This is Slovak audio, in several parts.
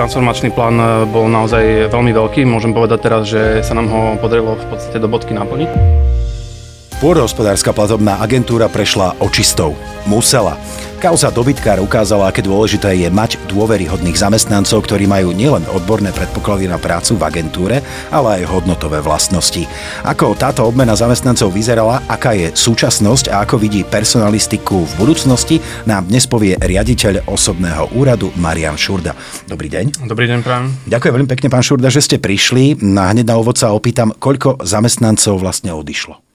transformačný plán e, bol naozaj veľmi veľký. Môžem povedať teraz, že sa nám ho podarilo v podstate do bodky naplniť. Pôdohospodárska platobná agentúra prešla očistou. Musela. Kauza dobytkár ukázala, aké dôležité je mať dôveryhodných zamestnancov, ktorí majú nielen odborné predpoklady na prácu v agentúre, ale aj hodnotové vlastnosti. Ako táto obmena zamestnancov vyzerala, aká je súčasnosť a ako vidí personalistiku v budúcnosti, nám dnes povie riaditeľ osobného úradu Marian Šurda. Dobrý deň. Dobrý deň, prajem. Ďakujem veľmi pekne, pán Šurda, že ste prišli. Na hneď na úvod sa opýtam, koľko zamestnancov vlastne odišlo?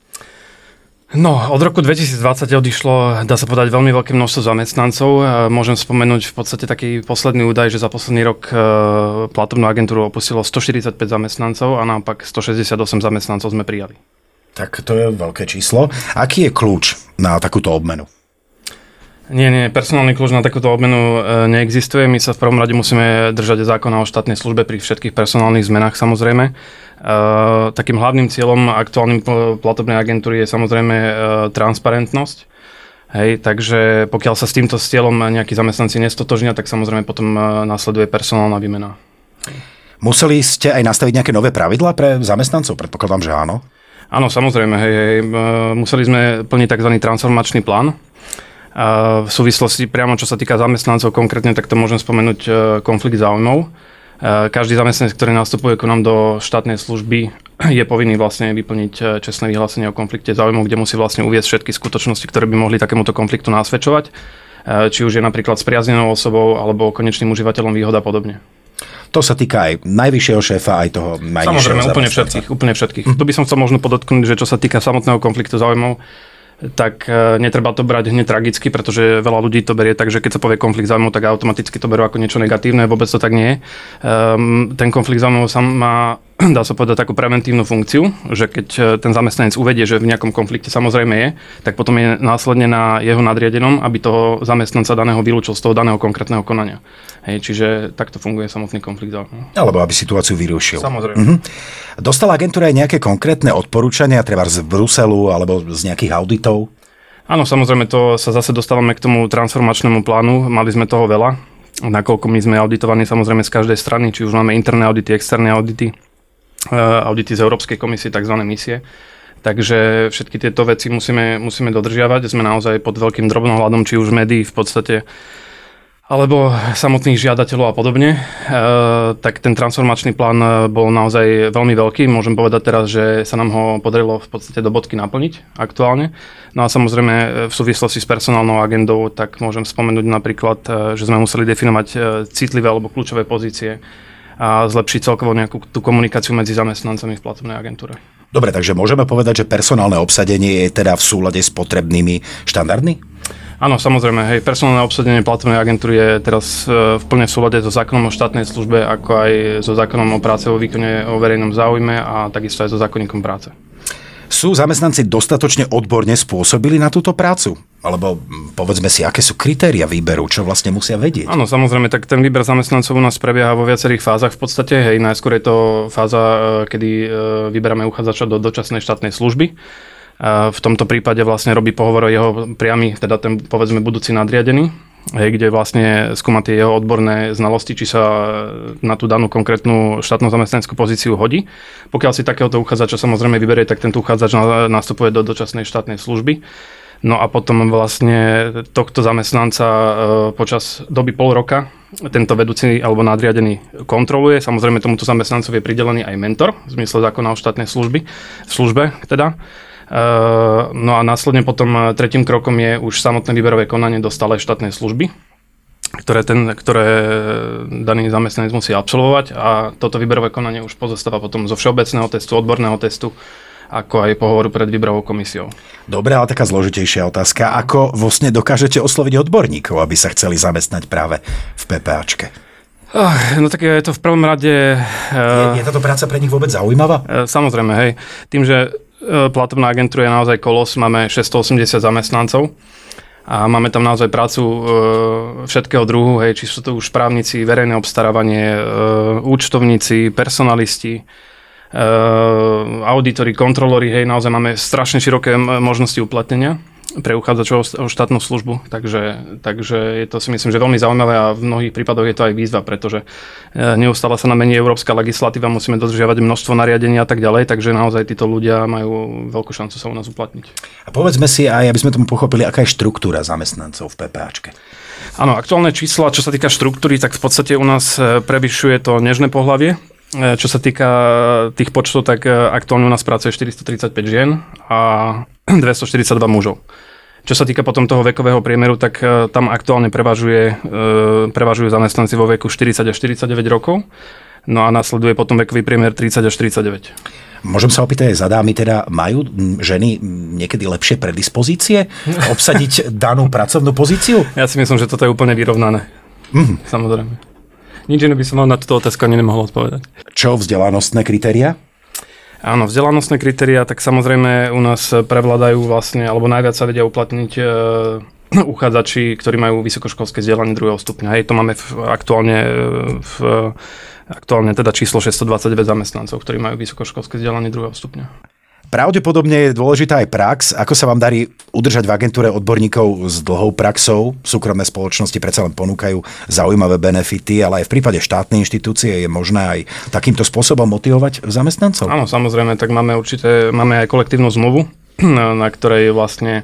No, od roku 2020 odišlo, dá sa povedať, veľmi veľké množstvo zamestnancov. E, môžem spomenúť v podstate taký posledný údaj, že za posledný rok e, platobnú agentúru opustilo 145 zamestnancov a naopak 168 zamestnancov sme prijali. Tak to je veľké číslo. Aký je kľúč na takúto obmenu? Nie, nie, personálny kľúč na takúto obmenu e, neexistuje. My sa v prvom rade musíme držať zákona o štátnej službe pri všetkých personálnych zmenách samozrejme. E, takým hlavným cieľom aktuálnym platobnej agentúry je samozrejme e, transparentnosť. Hej, takže pokiaľ sa s týmto cieľom nejakí zamestnanci nestotožnia, tak samozrejme potom následuje personálna výmena. Museli ste aj nastaviť nejaké nové pravidlá pre zamestnancov? Predpokladám, že áno. Áno, samozrejme. Hej, hej. Museli sme plniť tzv. transformačný plán, v súvislosti priamo, čo sa týka zamestnancov konkrétne, tak to môžem spomenúť konflikt záujmov. E, každý zamestnanec, ktorý nastupuje k nám do štátnej služby, je povinný vlastne vyplniť e, čestné vyhlásenie o konflikte záujmov, kde musí vlastne uviezť všetky skutočnosti, ktoré by mohli takémuto konfliktu nasvedčovať, či už je napríklad spriaznenou osobou alebo konečným užívateľom výhoda a podobne. To sa týka aj najvyššieho šéfa, aj toho najnižšieho Samozrejme, úplne všetkých, úplne všetkých. Mm. To by som chcel možno podotknúť, že čo sa týka samotného konfliktu záujmov, tak e, netreba to brať hneď tragicky, pretože veľa ľudí to berie tak, že keď sa povie konflikt záujmov, tak automaticky to berú ako niečo negatívne, vôbec to tak nie je. Um, ten konflikt záujmov sa má dá sa povedať takú preventívnu funkciu, že keď e, ten zamestnanec uvedie, že v nejakom konflikte samozrejme je, tak potom je následne na jeho nadriadenom, aby toho zamestnanca daného vylúčil z toho daného konkrétneho konania. Hej, čiže takto funguje samotný konflikt. Alebo aby situáciu vyrušil. Samozrejme. Mhm. Dostala agentúra aj nejaké konkrétne odporúčania, treba z Bruselu alebo z nejakých auditov? Áno, samozrejme, to sa zase dostávame k tomu transformačnému plánu. Mali sme toho veľa, nakoľko my sme auditovaní samozrejme z každej strany, či už máme interné audity, externé audity audity z Európskej komisie, tzv. misie. Takže všetky tieto veci musíme, musíme dodržiavať. Sme naozaj pod veľkým drobnohľadom, či už médií v podstate, alebo samotných žiadateľov a podobne. E, tak ten transformačný plán eh, bol naozaj veľmi veľký. Môžem povedať teraz, že sa nám ho podarilo v podstate do bodky naplniť aktuálne. No a samozrejme v súvislosti s personálnou agendou, tak môžem spomenúť napríklad, že sme museli definovať citlivé alebo kľúčové pozície a zlepšiť celkovo nejakú tú komunikáciu medzi zamestnancami v platobnej agentúre. Dobre, takže môžeme povedať, že personálne obsadenie je teda v súlade s potrebnými štandardmi? Áno, samozrejme, hej, personálne obsadenie platobnej agentúry je teraz e, v plne v súlade so zákonom o štátnej službe, ako aj so zákonom o práce o výkone o verejnom záujme a takisto aj so zákonníkom práce. Sú zamestnanci dostatočne odborne spôsobili na túto prácu? Alebo povedzme si, aké sú kritéria výberu, čo vlastne musia vedieť? Áno, samozrejme, tak ten výber zamestnancov u nás prebieha vo viacerých fázach v podstate. Hej, najskôr je to fáza, e, kedy e, vyberáme uchádzača do dočasnej štátnej služby. V tomto prípade vlastne robí pohovor jeho priamy, teda ten povedzme budúci nadriadený, hej, kde vlastne skúma tie jeho odborné znalosti, či sa na tú danú konkrétnu štátnu zamestnaneckú pozíciu hodí. Pokiaľ si takéhoto uchádzača samozrejme vyberie, tak tento uchádzač nastupuje do dočasnej štátnej služby. No a potom vlastne tohto zamestnanca e, počas doby pol roka tento vedúci alebo nadriadený kontroluje. Samozrejme tomuto zamestnancovi je pridelený aj mentor v zmysle zákona o štátnej služby, službe teda. E, no a následne potom tretím krokom je už samotné výberové konanie do stálej štátnej služby, ktoré, ten, ktoré daný zamestnanec musí absolvovať a toto výberové konanie už pozostáva potom zo všeobecného testu, odborného testu, ako aj pohovoru pred výberovou komisiou. Dobre, ale taká zložitejšia otázka. Ako vlastne dokážete osloviť odborníkov, aby sa chceli zamestnať práve v PPAčke? No tak je to v prvom rade... Je, je táto práca pre nich vôbec zaujímavá? Eh, samozrejme, hej. Tým, že eh, platobná agentúra je naozaj kolos, máme 680 zamestnancov a máme tam naozaj prácu e, všetkého druhu, hej, či sú to už právnici, verejné obstarávanie, e, účtovníci, personalisti, Uh, auditori, kontrolóri, hej, naozaj máme strašne široké možnosti uplatnenia. Pre uchádzačov o štátnu službu, takže, takže je to si myslím, že veľmi zaujímavé a v mnohých prípadoch je to aj výzva, pretože neustále sa nám mení európska legislatíva, musíme dodržiavať množstvo nariadení a tak ďalej, takže naozaj títo ľudia majú veľkú šancu sa u nás uplatniť. A povedzme si aj, aby sme tomu pochopili, aká je štruktúra zamestnancov v PPAčke. Áno, aktuálne čísla, čo sa týka štruktúry, tak v podstate u nás prevyšuje to nežné pohlavie, E, čo sa týka tých počtov, tak e, aktuálne u nás pracuje 435 žien a 242 mužov. Čo sa týka potom toho vekového priemeru, tak e, tam aktuálne prevažuje, prevažujú zamestnanci vo veku 40 až 49 rokov. No a nasleduje potom vekový priemer 30 až 49. Môžem sa opýtať aj za dámy, teda majú ženy niekedy lepšie predispozície obsadiť danú pracovnú pozíciu? Ja si myslím, že toto je úplne vyrovnané. Mm. Samozrejme. Nič iné by som mal na túto otázku ani nemohol odpovedať. Čo vzdelanostné kritéria? Áno, vzdelanostné kritéria, tak samozrejme u nás prevládajú vlastne, alebo najviac sa vedia uplatniť e, uchádzači, ktorí majú vysokoškolské vzdelanie druhého stupňa. Hej, to máme v, aktuálne e, v, aktuálne teda číslo 629 zamestnancov, ktorí majú vysokoškolské vzdelanie druhého stupňa. Pravdepodobne je dôležitá aj prax. Ako sa vám darí udržať v agentúre odborníkov s dlhou praxou? Súkromné spoločnosti predsa len ponúkajú zaujímavé benefity, ale aj v prípade štátnej inštitúcie je možné aj takýmto spôsobom motivovať zamestnancov? Áno, samozrejme, tak máme určite, máme aj kolektívnu zmluvu, na ktorej vlastne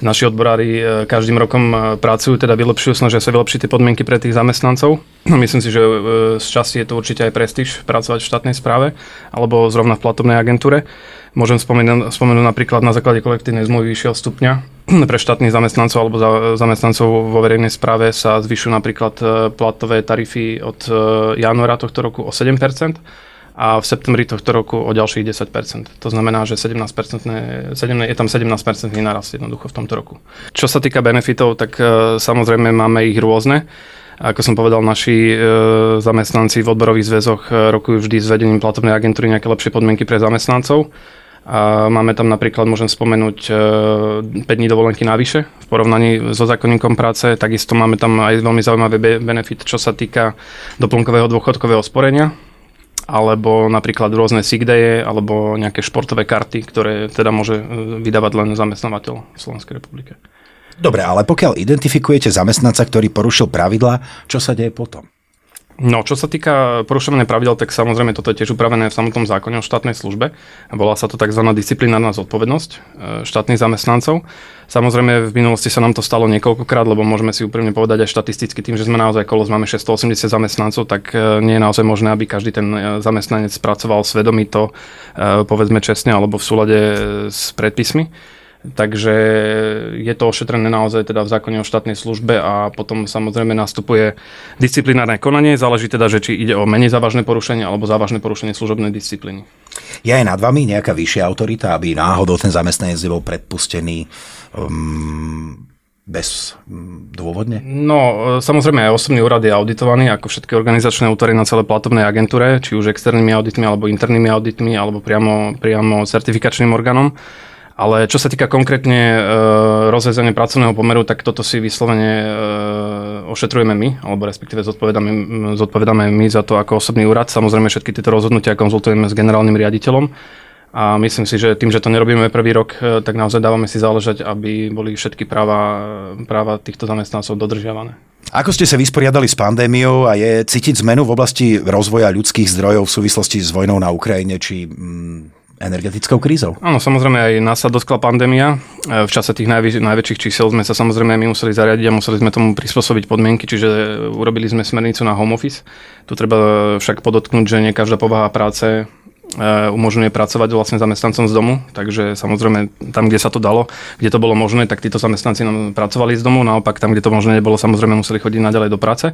naši odborári e, každým rokom e, pracujú, teda vylepšujú, snažia sa vylepšiť tie podmienky pre tých zamestnancov. Myslím si, že e, z časti je to určite aj prestíž pracovať v štátnej správe alebo zrovna v platobnej agentúre. Môžem spomenúť, spomenúť napríklad na základe kolektívnej zmluvy vyššieho stupňa pre štátnych zamestnancov alebo za, zamestnancov vo verejnej správe sa zvyšujú napríklad platové tarify od januára tohto roku o 7 a v septembri tohto roku o ďalších 10%. To znamená, že 17%, 17, je tam 17% nárast jednoducho v tomto roku. Čo sa týka benefitov, tak e, samozrejme máme ich rôzne. Ako som povedal, naši e, zamestnanci v odborových zväzoch e, rokujú vždy s vedením platobnej agentúry nejaké lepšie podmienky pre zamestnancov. A máme tam napríklad, môžem spomenúť, 5 dní dovolenky navyše v porovnaní so zákonníkom práce. Takisto máme tam aj veľmi zaujímavý benefit, čo sa týka doplnkového dôchodkového sporenia alebo napríklad rôzne sick daye, alebo nejaké športové karty, ktoré teda môže e, vydávať len zamestnávateľ v Slovenskej republike. Dobre, ale pokiaľ identifikujete zamestnanca, ktorý porušil pravidla, čo sa deje potom? No, čo sa týka porušovania pravidel, tak samozrejme toto je tiež upravené v samotnom zákone o štátnej službe. Volá sa to tzv. disciplinárna zodpovednosť e, štátnych zamestnancov. Samozrejme, v minulosti sa nám to stalo niekoľkokrát, lebo môžeme si úprimne povedať aj štatisticky, tým, že sme naozaj kolos máme 680 zamestnancov, tak e, nie je naozaj možné, aby každý ten e, zamestnanec pracoval svedomito, povedzme čestne, alebo v súlade s predpismi. Takže je to ošetrené naozaj teda v zákone o štátnej službe a potom samozrejme nastupuje disciplinárne konanie. Záleží teda, že či ide o menej závažné porušenie alebo závažné porušenie služobnej disciplíny. Je aj nad vami nejaká vyššia autorita, aby náhodou ten zamestnanec bol predpustený um, bez um, dôvodne? No, samozrejme aj osobný úrad je auditovaný ako všetky organizačné útory na celé platobnej agentúre, či už externými auditmi alebo internými auditmi alebo priamo, priamo certifikačným orgánom. Ale čo sa týka konkrétne e, rozvezania pracovného pomeru, tak toto si vyslovene e, ošetrujeme my, alebo respektíve zodpovedáme, zodpovedáme my za to ako osobný úrad. Samozrejme všetky tieto rozhodnutia konzultujeme s generálnym riaditeľom. A myslím si, že tým, že to nerobíme prvý rok, e, tak naozaj dávame si záležať, aby boli všetky práva, práva týchto zamestnancov dodržiavané. Ako ste sa vysporiadali s pandémiou a je cítiť zmenu v oblasti rozvoja ľudských zdrojov v súvislosti s vojnou na Ukrajine, či mm, energetickou krízou. Áno, samozrejme aj nás sa dotkla pandémia. E, v čase tých najväč- najväčších čísel sme sa samozrejme my museli zariadiť a museli sme tomu prispôsobiť podmienky, čiže urobili sme smernicu na home office. Tu treba však podotknúť, že nie každá povaha práce e, umožňuje pracovať vlastne zamestnancom z domu, takže samozrejme tam, kde sa to dalo, kde to bolo možné, tak títo zamestnanci nám pracovali z domu, naopak tam, kde to možné nebolo, samozrejme museli chodiť naďalej do práce.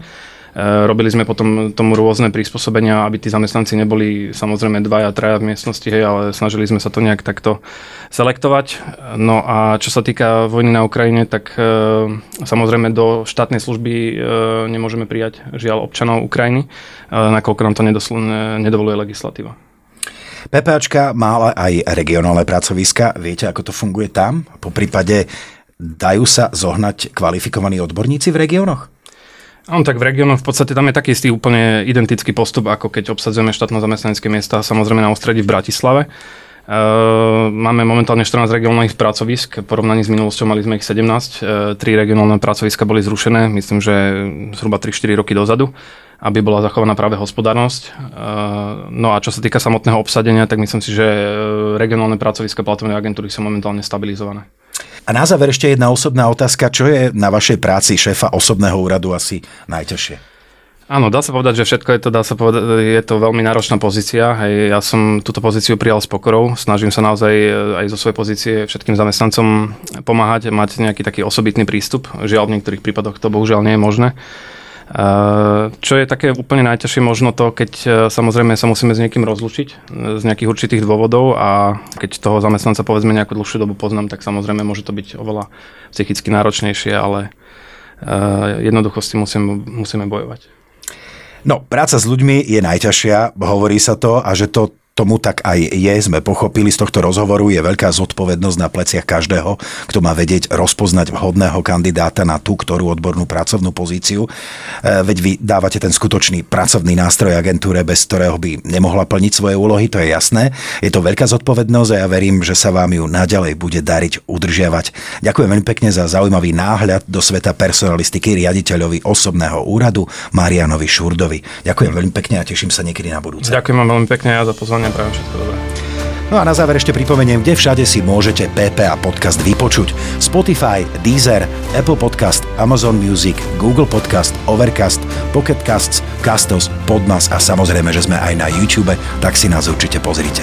Eh, robili sme potom tomu rôzne prispôsobenia, aby tí zamestnanci neboli samozrejme dvaja, traja v miestnosti, hej, ale snažili sme sa to nejak takto selektovať. No a čo sa týka vojny na Ukrajine, tak e, samozrejme do štátnej služby e, nemôžeme prijať žiaľ občanov Ukrajiny, nakoľko nám to nedovoluje legislatíva. PPAčka má aj regionálne pracoviska. Viete, ako to funguje tam? Po prípade dajú sa zohnať kvalifikovaní odborníci v regiónoch? Áno, tak v regiónoch v podstate tam je taký istý úplne identický postup, ako keď obsadzujeme štátno zamestnanecké miesta, samozrejme na ústredí v Bratislave. Máme momentálne 14 regionálnych pracovisk, v porovnaní s minulosťou mali sme ich 17. Tri regionálne pracoviska boli zrušené, myslím, že zhruba 3-4 roky dozadu aby bola zachovaná práve hospodárnosť. No a čo sa týka samotného obsadenia, tak myslím si, že regionálne pracoviska platovnej agentúry sú momentálne stabilizované. A na záver ešte jedna osobná otázka. Čo je na vašej práci šéfa osobného úradu asi najťažšie? Áno, dá sa povedať, že všetko je to, dá sa povedať, je to veľmi náročná pozícia. Hej, ja som túto pozíciu prijal s pokorou. Snažím sa naozaj e, aj zo svojej pozície všetkým zamestnancom pomáhať, mať nejaký taký osobitný prístup. Žiaľ, v niektorých prípadoch to bohužiaľ nie je možné. Čo je také úplne najťažšie možno to, keď e, samozrejme sa musíme s niekým rozlučiť e, z nejakých určitých dôvodov a keď toho zamestnanca povedzme nejakú dlhšiu dobu poznám, tak samozrejme môže to byť oveľa psychicky náročnejšie, ale jednoducho s tým musím, musíme bojovať. No, práca s ľuďmi je najťažšia, hovorí sa to, a že to tomu tak aj je, sme pochopili z tohto rozhovoru, je veľká zodpovednosť na pleciach každého, kto má vedieť rozpoznať vhodného kandidáta na tú, ktorú odbornú pracovnú pozíciu. E, veď vy dávate ten skutočný pracovný nástroj agentúre, bez ktorého by nemohla plniť svoje úlohy, to je jasné. Je to veľká zodpovednosť a ja verím, že sa vám ju naďalej bude dariť udržiavať. Ďakujem veľmi pekne za zaujímavý náhľad do sveta personalistiky riaditeľovi osobného úradu Marianovi Šurdovi. Ďakujem veľmi pekne a teším sa niekedy na budúce. Ďakujem veľmi pekne ja za pozvanie mňa prajem všetko dobré. No a na záver ešte pripomeniem, kde všade si môžete PPA podcast vypočuť. Spotify, Deezer, Apple Podcast, Amazon Music, Google Podcast, Overcast, Pocket Casts, Castos, Podmas a samozrejme, že sme aj na YouTube, tak si nás určite pozrite.